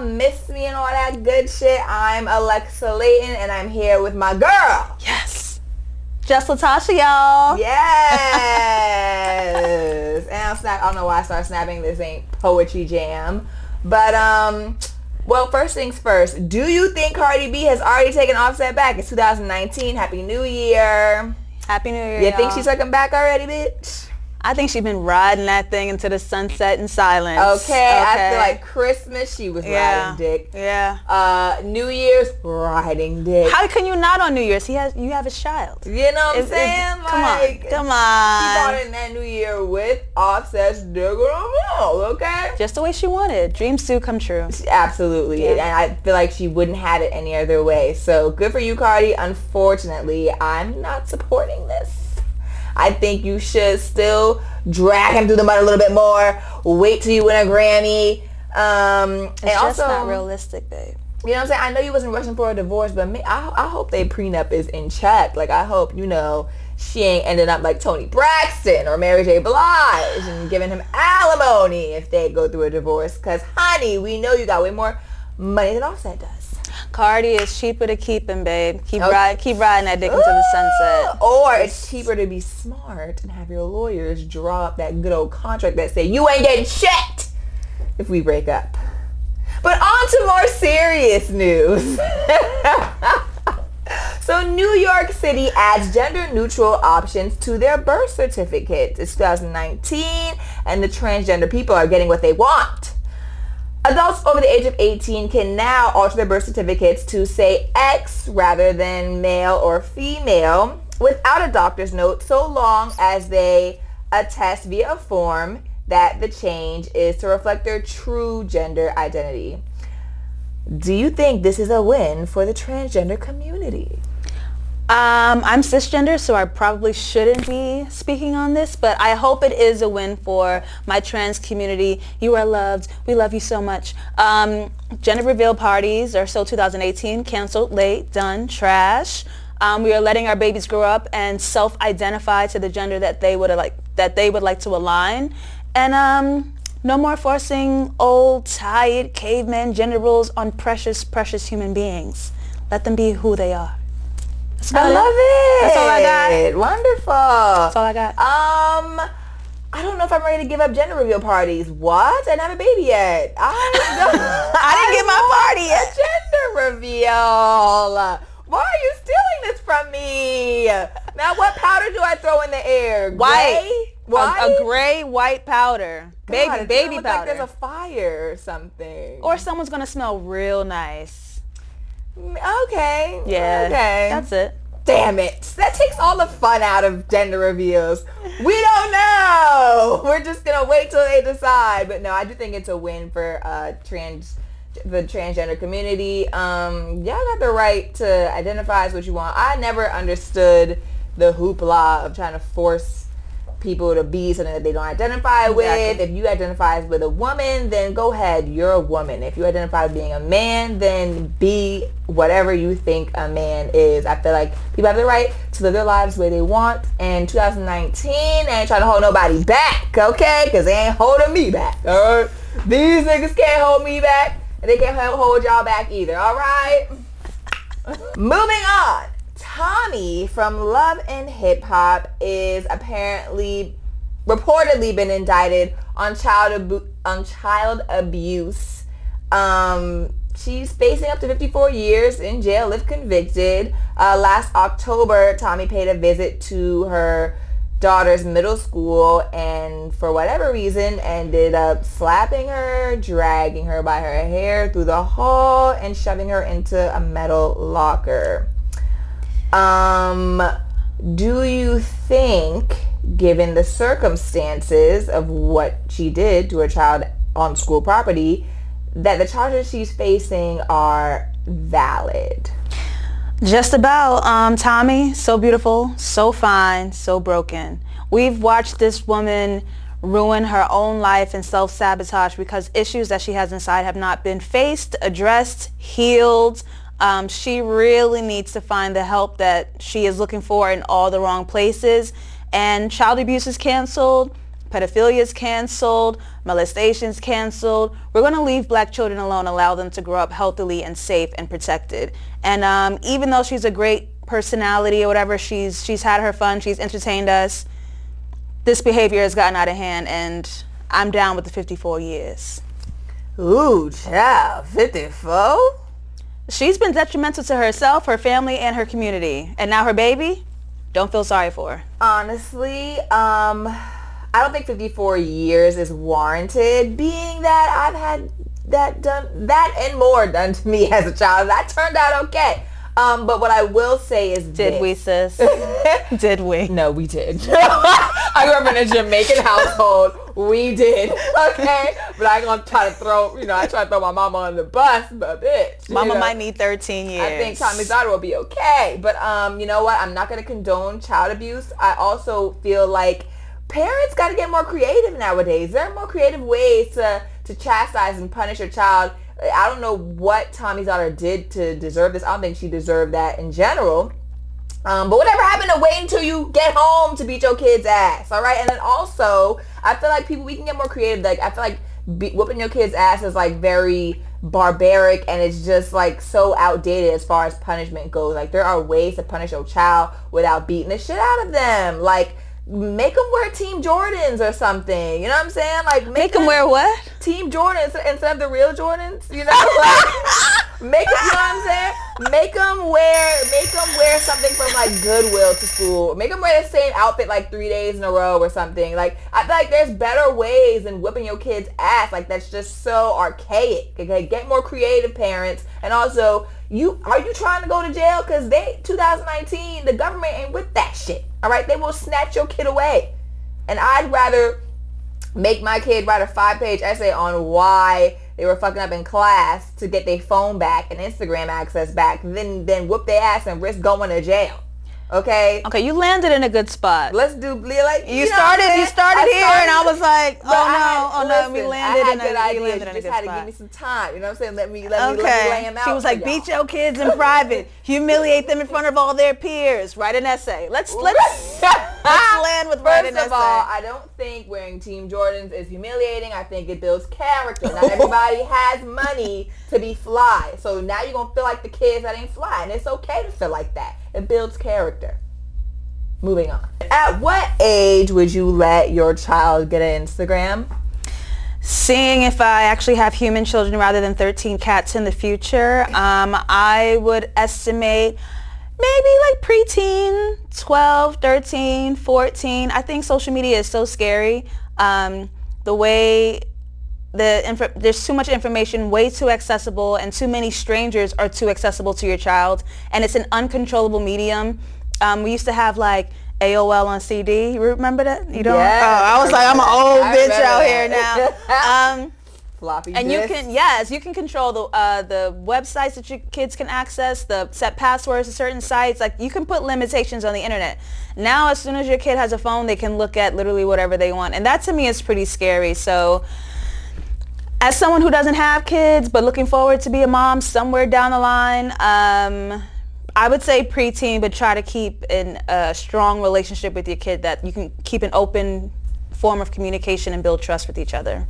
y'all miss me and all that good shit. I'm Alexa Layton, and I'm here with my girl. Yes. Just Latasha, y'all. Yes. and I'm snap. I don't know why I started snapping. This ain't poetry jam, but um. Well, first things first. Do you think Cardi B has already taken Offset back? It's 2019. Happy New Year. Happy New Year. You y'all. think she's taking back already, bitch? I think she's been riding that thing into the sunset in silence. Okay, I feel like Christmas she was Yeah. riding dick. Yeah. Uh, New Year's riding dick. How can you not on New Year's? He has you have a child. you know what I'm saying? it's- come on, like, come She bought in that New Year with Offset's on the okay? Just the way she wanted. Dreams do come true. Absolutely. Yeah. And I feel like she wouldn't have it any other way. So good for you, Cardi. Unfortunately, I'm not supporting this. I think you should still drag him through the mud a little bit more. Wait till you win a Grammy. Um, It's and just also, not realistic, babe. You know what I'm saying? I know you wasn't rushing for a divorce, but me, I, I hope they prenup is in check. Like, I hope, you know, she ain't ending up like Toni Braxton or Mary J. Blige and giving him alimony if they go through a divorce. Because, honey, we know you got way more money than Offset does. Cardi is cheaper to keep him, babe. Keep Okay. ride, keep riding that dick into the sunset. Or it's cheaper to be smart and have your lawyers draw up that good old contract that say you ain't getting shit if we break up. But on to more serious news. so New York City adds gender neutral options to their birth certificates. It's 2019 and the transgender people are getting what they want. Adults over the age of 18 can now alter their birth certificates to say X rather than male or female without a doctor's note so long as they attest via a form that the change is to reflect their true gender identity. Do you think this is a win for the transgender community? Um, I'm cisgender, so I probably shouldn't be speaking on this, but I hope it is a win for my trans community. You are loved. We love you so much. Um, gender reveal parties are still 2018, canceled, late, done, trash. Um, we are letting our babies grow up and self-identify to the gender that they would like that they would like to align, and um, no more forcing old, tired caveman gender roles on precious, precious human beings. Let them be who they are. That's I about love it. That's all I got. Wonderful. That's all I got. Um, I don't know if I'm ready to give up gender reveal parties. What? I didn't have a baby yet. I, I didn't get my party yet. A gender reveal. Why are you stealing this from me? Now, what powder do I throw in the air? White. Gray? A, White? a gray white powder. God, baby powder. baby look Like powder. there's a fire or something. or someone's gonna smell real nice. Okay. Yeah. Okay. That's it. Damn it. That takes all the fun out of gender reveals. We don't know. We're just going to wait till they decide. But no, I do think it's a win for uh, trans the transgender community. Um, y'all got the right to identify as what you want. I never understood the hoopla of trying to force people to be something that they don't identify with. If you identify as with a woman, then go ahead. You're a woman. If you identify as being a man, then be whatever you think a man is. I feel like people have the right to live their lives the way they want. And 2019, I ain't trying to hold nobody back, okay? Because they ain't holding me back, all right? These niggas can't hold me back. And they can't hold y'all back either, all right? Moving on. Tommie from Love and Hip Hop is apparently reportedly been indicted on child abu- on child abuse. Um, she's facing up to 54 years in jail if convicted. Uh, last October, Tommie paid a visit to her daughter's middle school and for whatever reason ended up slapping her, dragging her by her hair through the hall and shoving her into a metal locker. Um, do you think, given the circumstances of what she did to her child on school property, that the charges she's facing are valid? Just about. Um, Tommie, so beautiful, so fine, so broken. We've watched this woman ruin her own life and self-sabotage because issues that she has inside have not been faced, addressed, healed. Um, she really needs to find the help that she is looking for in all the wrong places. And child abuse is canceled. pedophilia is canceled, Molestation is canceled. We're going to leave black children alone, allow them to grow up healthily and safe and protected. And um, even though she's a great personality or whatever, she's she's had her fun, she's entertained us. This behavior has gotten out of hand, and I'm down with the 54 years. Ooh, child, 54? She's been detrimental to herself, her family, and her community. And now her baby, don't feel sorry for her. Honestly, um, I don't think 54 years is warranted, being that I've had that done, that and more done to me as a child. That turned out okay. Um, but what I will say is Did this. we, sis? did we? No, we did. I grew up in a Jamaican household. We did. Okay. But I gonna try to throw, you know, I try to throw my mama on the bus, but bitch. Mama know. might need 13 years. I think Tommie's daughter will be okay. But um, you know what? I'm not gonna condone child abuse. I also feel like parents gotta get more creative nowadays. There are more creative ways to to chastise and punish your child. I don't know what Tommie's daughter did to deserve this. I don't think she deserved that in general. Um, but whatever happened to wait until you get home to beat your kid's ass, all right? And then also, I feel like people we can get more creative. Like I feel like be, whooping your kid's ass is like very barbaric and it's just like so outdated as far as punishment goes. Like there are ways to punish your child without beating the shit out of them. Like make them wear Team Jordans or something. You know what I'm saying? Like Make them wear what? Team Jordans instead of the real Jordans. You know, like make them. You know what I'm saying? Make them wear. Make them wear something from like Goodwill to school. Make them wear the same outfit like three days in a row or something. Like I feel like there's better ways than whipping your kid's ass. Like that's just so archaic. Okay, get more creative, parents, and also. You are you trying to go to jail? Cause they 2019, the government ain't with that shit. All right, they will snatch your kid away, and I'd rather make my kid write a five-page essay on why they were fucking up in class to get their phone back and Instagram access back, then then whoop their ass and risk going to jail. Okay. Okay, you landed in a good spot. Let's do like You, know started. You started I here, and I was like, oh I no, had- oh no, we landed I had in a, good we landed You in a just good had to give me some time. You know what I'm saying? Let me let me let me lay them out. She was like, beat your kids in private, humiliate them in front of all their peers, write an essay. Let's let's let's land with First of all, I don't think wearing Team Jordans is humiliating. I think it builds character. Not everybody has money to be fly. So now you're going to feel like the kids that ain't fly. And it's okay to feel like that. It builds character. Moving on. At what age would you let your child get an Instagram? Seeing if I actually have human children rather than 13 cats in the future, um, I would estimate maybe like preteen, 12, 13, 14. I think social media is so scary. Um, the way the inf- there's too much information, way too accessible, and too many strangers are too accessible to your child, and it's an uncontrollable medium. Um, we used to have like AOL on CD. You remember that? You don't? Yes, oh, I was I like, I'm an old. Bitch out here now. Um, Floppy and you can yes, you can control the uh, the websites that your kids can access, the set passwords to certain sites. Like you can put limitations on the internet. Now, as soon as your kid has a phone, they can look at literally whatever they want, and that to me is pretty scary. So as someone who doesn't have kids but looking forward to be a mom somewhere down the line, um, I would say preteen, but try to keep in a strong relationship with your kid that you can keep an open form of communication and build trust with each other.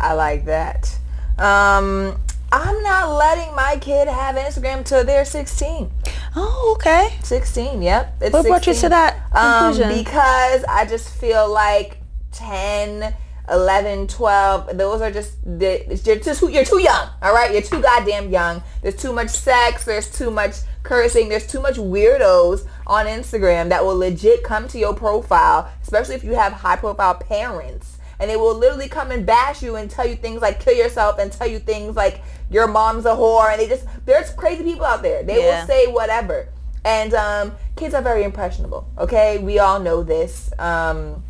I like that. Um, I'm not letting my kid have Instagram till they're 16. Oh, okay. 16, yep. It's What brought you to 16. that Um, conclusion? because I just feel like 10, 11, 12, those are just, you're, just you're too young, all right? You're too goddamn young. There's too much sex. There's too much cursing. There's too much weirdos on Instagram that will legit come to your profile, especially if you have high profile parents. And they will literally come and bash you and tell you things like kill yourself and tell you things like your mom's a whore. And they just, there's crazy people out there. They Yeah. will say whatever. And um, kids are very impressionable. Okay, we all know this. Um,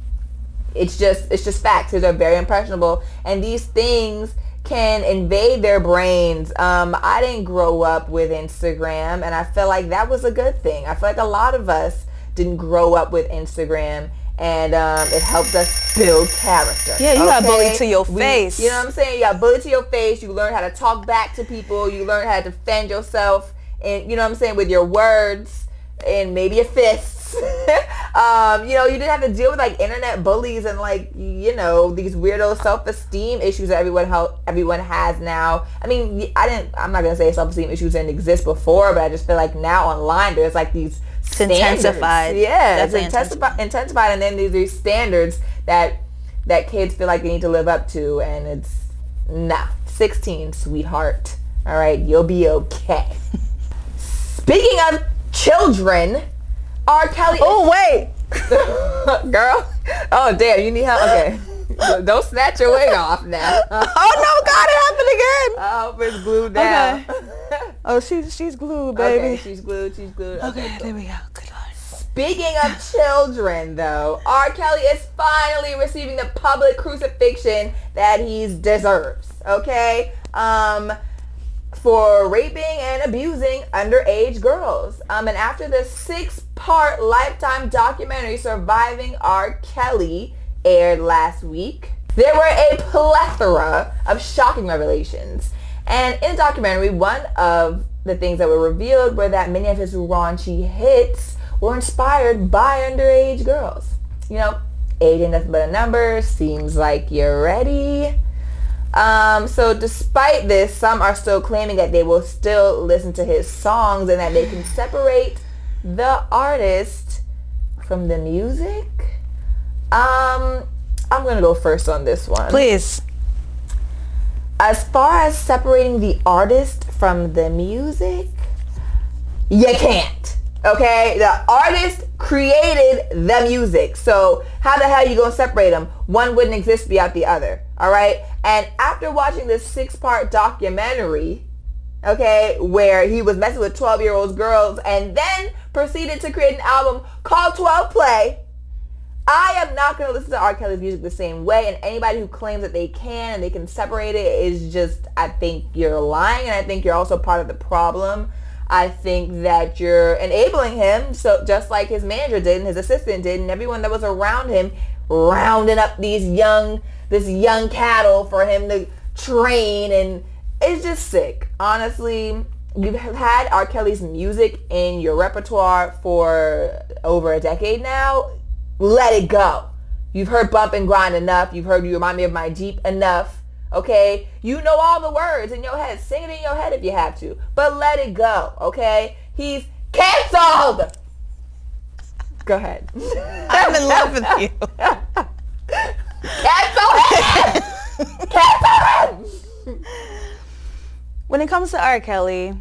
it's just it's just facts. Kids are very impressionable, and these things can invade their brains. Um, I didn't grow up with Instagram, and I feel like that was a good thing. I feel like a lot of us didn't grow up with Instagram. And um, it helped us build character. Yeah, you got bullied to your We- face. you know what I'm saying? You got bullied to your face. You learn how to talk back to people. You learn how to defend yourself, and you know what I'm saying with your words and maybe your fists. um, you know, you didn't have to deal with like internet bullies and like you know these weirdo self-esteem issues that everyone everyone has now. I mean, I didn't. I'm not gonna say self-esteem issues didn't exist before, but I just feel like now online there's like these it's intensified. Yeah, it's intensified, intensified, and then there's these standards that that kids feel like they need to live up to, and it's nah. 16, sweetheart. All right, you'll be okay. Speaking of children, R. Kelly. Oh wait, girl. Oh damn, you need help. Okay. Don't snatch your wig off now. oh no, God, it happened again. I hope it's glued down. Okay. Oh, she's she's glued, baby. Okay, she's glued. She's glued. Okay, okay there we go. Good Lord. Speaking of children, though, R. Kelly is finally receiving the public crucifixion that he deserves. Okay. Um, for raping and abusing underage girls. Um, and after the six-part Lifetime documentary Surviving R. Kelly aired last week, there were a plethora of shocking revelations. And in the documentary, one of the things that were revealed were that many of his raunchy hits were inspired by underage girls. You know, age ain't nothing but a number. Seems like you're ready. Um, so despite this, some are still claiming that they will still listen to his songs and that they can separate the artist from the music. Um, I'm gonna go first on this one. Please. As far as separating the artist from the music, you can't. Okay, the artist created the music. So how the hell you gonna separate them? One wouldn't exist without the other. All right. And after watching this six-part documentary, okay, where he was messing with 12-year-old girls and then proceeded to create an album called 12 Play, I am not going to listen to R. Kelly's music the same way. And anybody who claims that they can and they can separate it is just, I think you're lying. And I think you're also part of the problem. I think that you're enabling him, so just like his manager did and his assistant did and everyone that was around him, rounding up these young, this young cattle for him to train. And it's just sick. Honestly, you've had R. Kelly's music in your repertoire for over a decade now. Let it go. You've heard Bump and Grind enough. You've heard You Remind Me of My Jeep enough okay? You know all the words in your head. Sing it in your head if you have to. But let it go, okay? He's canceled! Go ahead. I'm in love with you. Cancel him! Cancel him! When it comes to R. Kelly,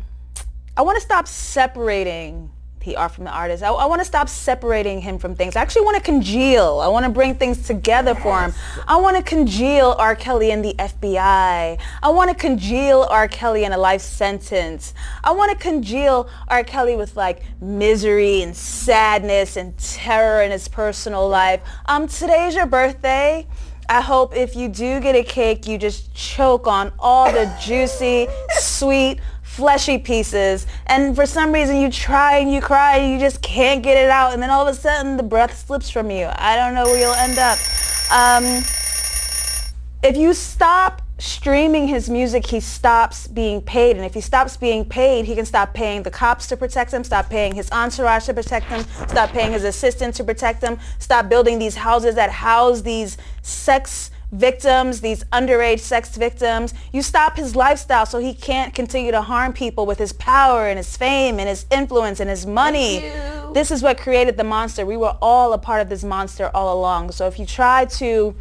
I want to stop separating art from the artist. I, I want to stop separating him from things. I actually want to congeal. I want to bring things together yes. for him. I want to congeal R. Kelly and the FBI. I want to congeal R. Kelly in a life sentence. I want to congeal R. Kelly with like misery and sadness and terror in his personal life. Um, today's your birthday. I hope if you do get a cake, you just choke on all the juicy, sweet, fleshy pieces and for some reason you try and you cry and you just can't get it out and then all of a sudden the breath slips from you. I don't know where you'll end up. Um, if you stop streaming his music, he stops being paid. And if he stops being paid, he can stop paying the cops to protect him, stop paying his entourage to protect him, stop paying his assistant to protect him, stop building these houses that house these sex victims, these underage sex victims. You stop his lifestyle so he can't continue to harm people with his power and his fame and his influence and his money. This is what created the monster. We were all a part of this monster all along. So if you try to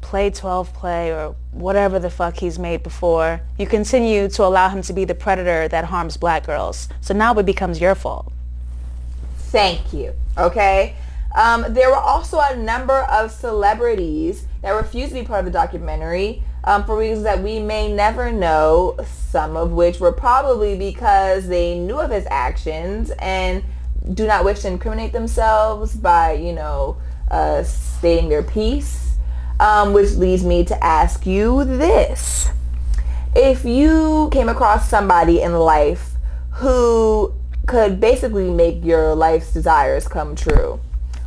play 12 play or whatever the fuck he's made before, you continue to allow him to be the predator that harms black girls. So now it becomes your fault. Thank you. Okay? Um, there were also a number of celebrities that refused to be part of the documentary um, for reasons that we may never know, some of which were probably because they knew of his actions and do not wish to incriminate themselves by, you know, uh, stating their piece, um, which leads me to ask you this. If you came across somebody in life who could basically make your life's desires come true,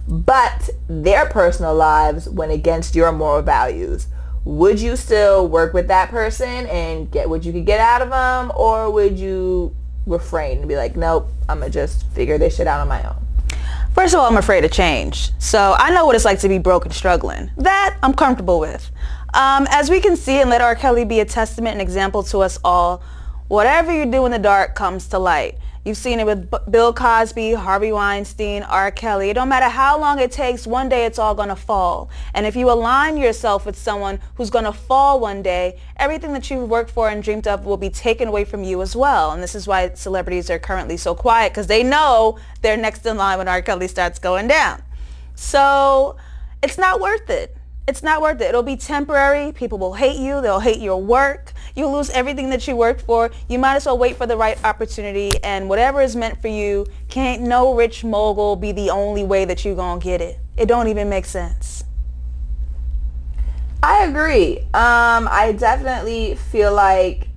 but their personal lives went against your moral values. Would you still work with that person and get what you could get out of them, or would you refrain and be like, nope, I'm gonna just figure this shit out on my own? First of all, I'm afraid of change. So I know what it's like to be broke and struggling. That I'm comfortable with. Um, as we can see, and let R. Kelly be a testament and example to us all, whatever you do in the dark comes to light. You've seen it with B- Bill Cosby, Harvey Weinstein, R. Kelly. It don't matter how long it takes, one day it's all going to fall. And if you align yourself with someone who's going to fall one day, everything that you've worked for and dreamed of will be taken away from you as well. And this is why celebrities are currently so quiet because they know they're next in line when R. Kelly starts going down. So it's not worth it it's not worth it. It'll be temporary. People will hate you. They'll hate your work. You'll lose everything that you worked for. You might as well wait for the right opportunity and whatever is meant for you, can't no rich mogul be the only way that you're going to get it. It don't even make sense. I agree. Um, I definitely feel like,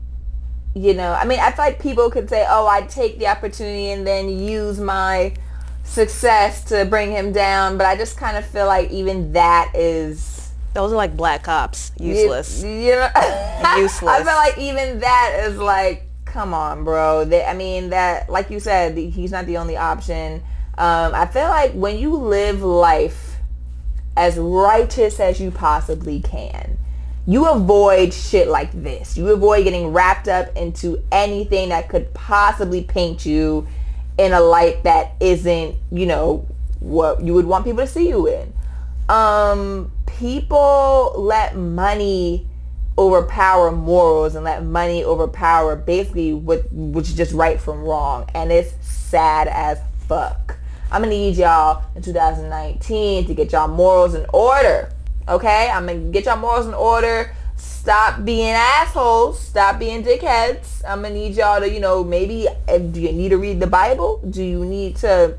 you know, I mean, I feel like people could say, oh, I'd take the opportunity and then use my success to bring him down. But I just kind of feel like even that is those are like black cops. Useless. You, you know, useless. I feel like even that is like, come on, bro. They, I mean, that, like you said, he's not the only option. Um, I feel like when you live life as righteous as you possibly can, you avoid shit like this. You avoid getting wrapped up into anything that could possibly paint you in a light that isn't, you know, what you would want people to see you in. Um, people let money overpower morals and let money overpower basically what which is just right from wrong. And it's sad as fuck. I'm gonna need y'all in 2019 to get y'all morals in order okay? I'm gonna get y'all morals in order. Stop being assholes. Stop being dickheads. I'm gonna need y'all to you know maybe eh, do you need to read the bible? Do you need to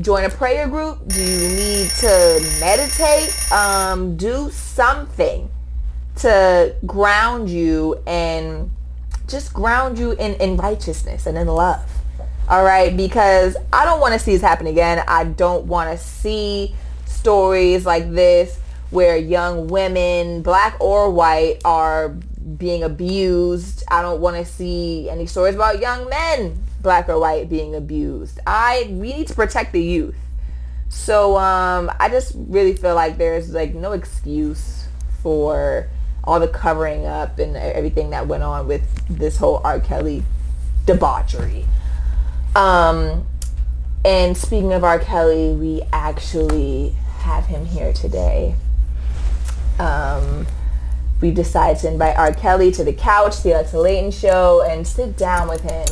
join a prayer group? Do you need to meditate? Um, do something to ground you and just ground you in, in righteousness and in love. All right, because I don't want to see this happen again. I don't want to see stories like this where young women, black or white, are being abused. I don't want to see any stories about young men black or white being abused. I we need to protect the youth. So um, I just really feel like there's like no excuse for all the covering up and everything that went on with this whole R. Kelly debauchery. Um, and speaking of R. Kelly, we actually have him here today. Um, we decided to invite R. Kelly to the couch, the Alexa Layton show, and sit down with him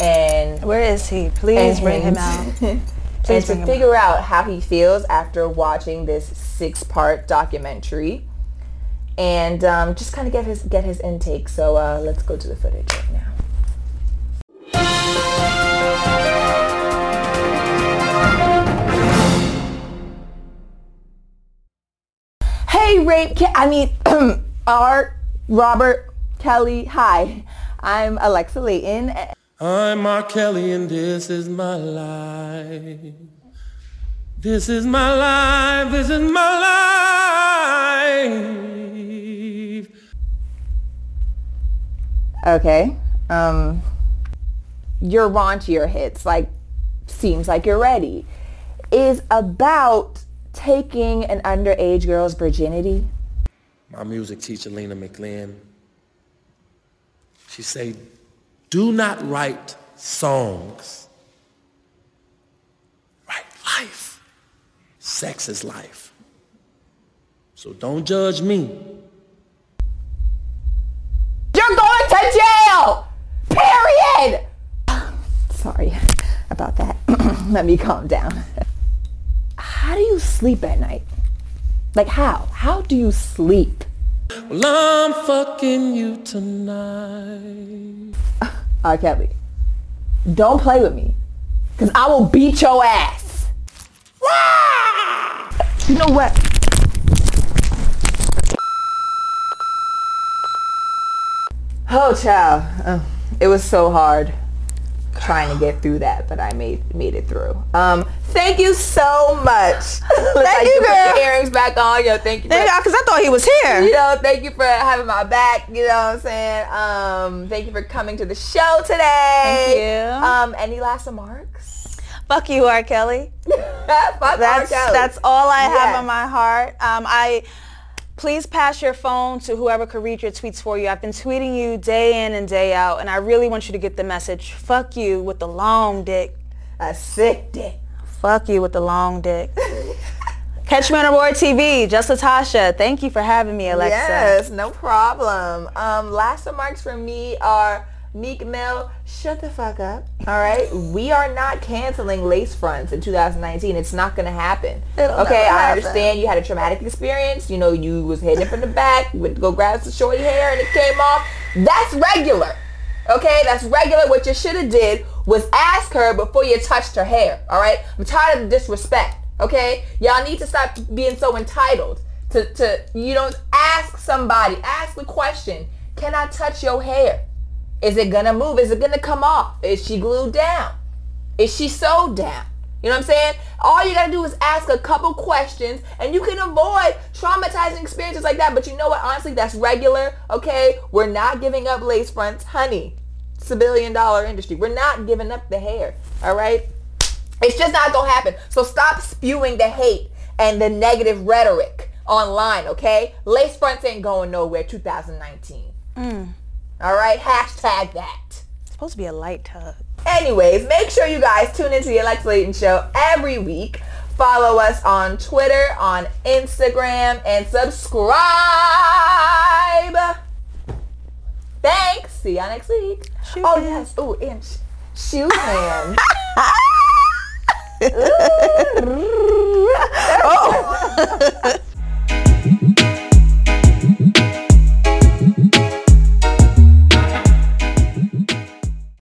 and where is he? Please bring him out. and to figure out. out how he feels after watching this six-part documentary, and um, just kind of get his get his intake. So uh, let's go to the footage right now. Hey, rape. I mean, Art, Robert, Kelly. Hi, I'm Alexa Layton. I'm Mark Kelly and this is my life. This is my life, this is my life. Okay. Um your raunchier hits, like seems like you're ready, is about taking an underage girl's virginity. My music teacher, Lena McLin, she said, do not write songs. Write life. Sex is life. So don't judge me. You're going to jail! Period! Sorry about that. Let me calm down. How do you sleep at night? Like how? How do you sleep? Well, I'm fucking you tonight. R. Kelly, don't play with me, cause I will beat your ass. You know what? Oh, child, uh, it was so hard trying to get through that, but I made made it through. Um, thank you so much. thank you, girl. Put your earrings back on. Yo, thank you. Thank you, because I thought he was here. You know, thank you for having my back. You know what I'm saying? Um, thank you for coming to the show today. Thank you. Um, any last remarks? Fuck you, R. Kelly. That's Kelly. that's all I have Yes. on my heart. Um, I please pass your phone to whoever could read your tweets for you. I've been tweeting you day in and day out, and I really want you to get the message. Fuck you with the long dick. a sick dick. Fuck you with the long dick. Catch me on Aurore TV. Just Latasha. Thank you for having me, Alexa. Yes, no problem. Um, last remarks from me are Meek Mill, shut the fuck up. All right, we are not canceling lace fronts in 2019. It's not gonna happen. It'll okay, I happen. understand you had a traumatic experience. You know, you was hitting from the back, you went to go grab some shorty hair and it came off. That's regular. Okay, that's regular. What you should have did was ask her before you touched her hair. All right, I'm tired of the disrespect. Okay, y'all need to stop being so entitled. To, to you don't ask somebody. Ask the question. Can I touch your hair? Is it gonna move? Is it gonna come off? Is she glued down? Is she sewed down? You know what I'm saying? All you gotta do is ask a couple questions and you can avoid traumatizing experiences like that. But you know what? Honestly, that's regular, okay? We're not giving up lace fronts. Honey, it's a billion dollar industry. We're not giving up the hair, all right? It's just not gonna happen. So stop spewing the hate and the negative rhetoric online, okay? Lace fronts ain't going nowhere 2019. Mm. All right? Hashtag that. It's supposed to be a light tub. Anyways, make sure you guys tune into the Alexa Layton Show every week. Follow us on Twitter, on Instagram, and subscribe. Thanks. See y'all next week. Shoe oh, hands. yes. Oh, and sh- shoe hands. Oh.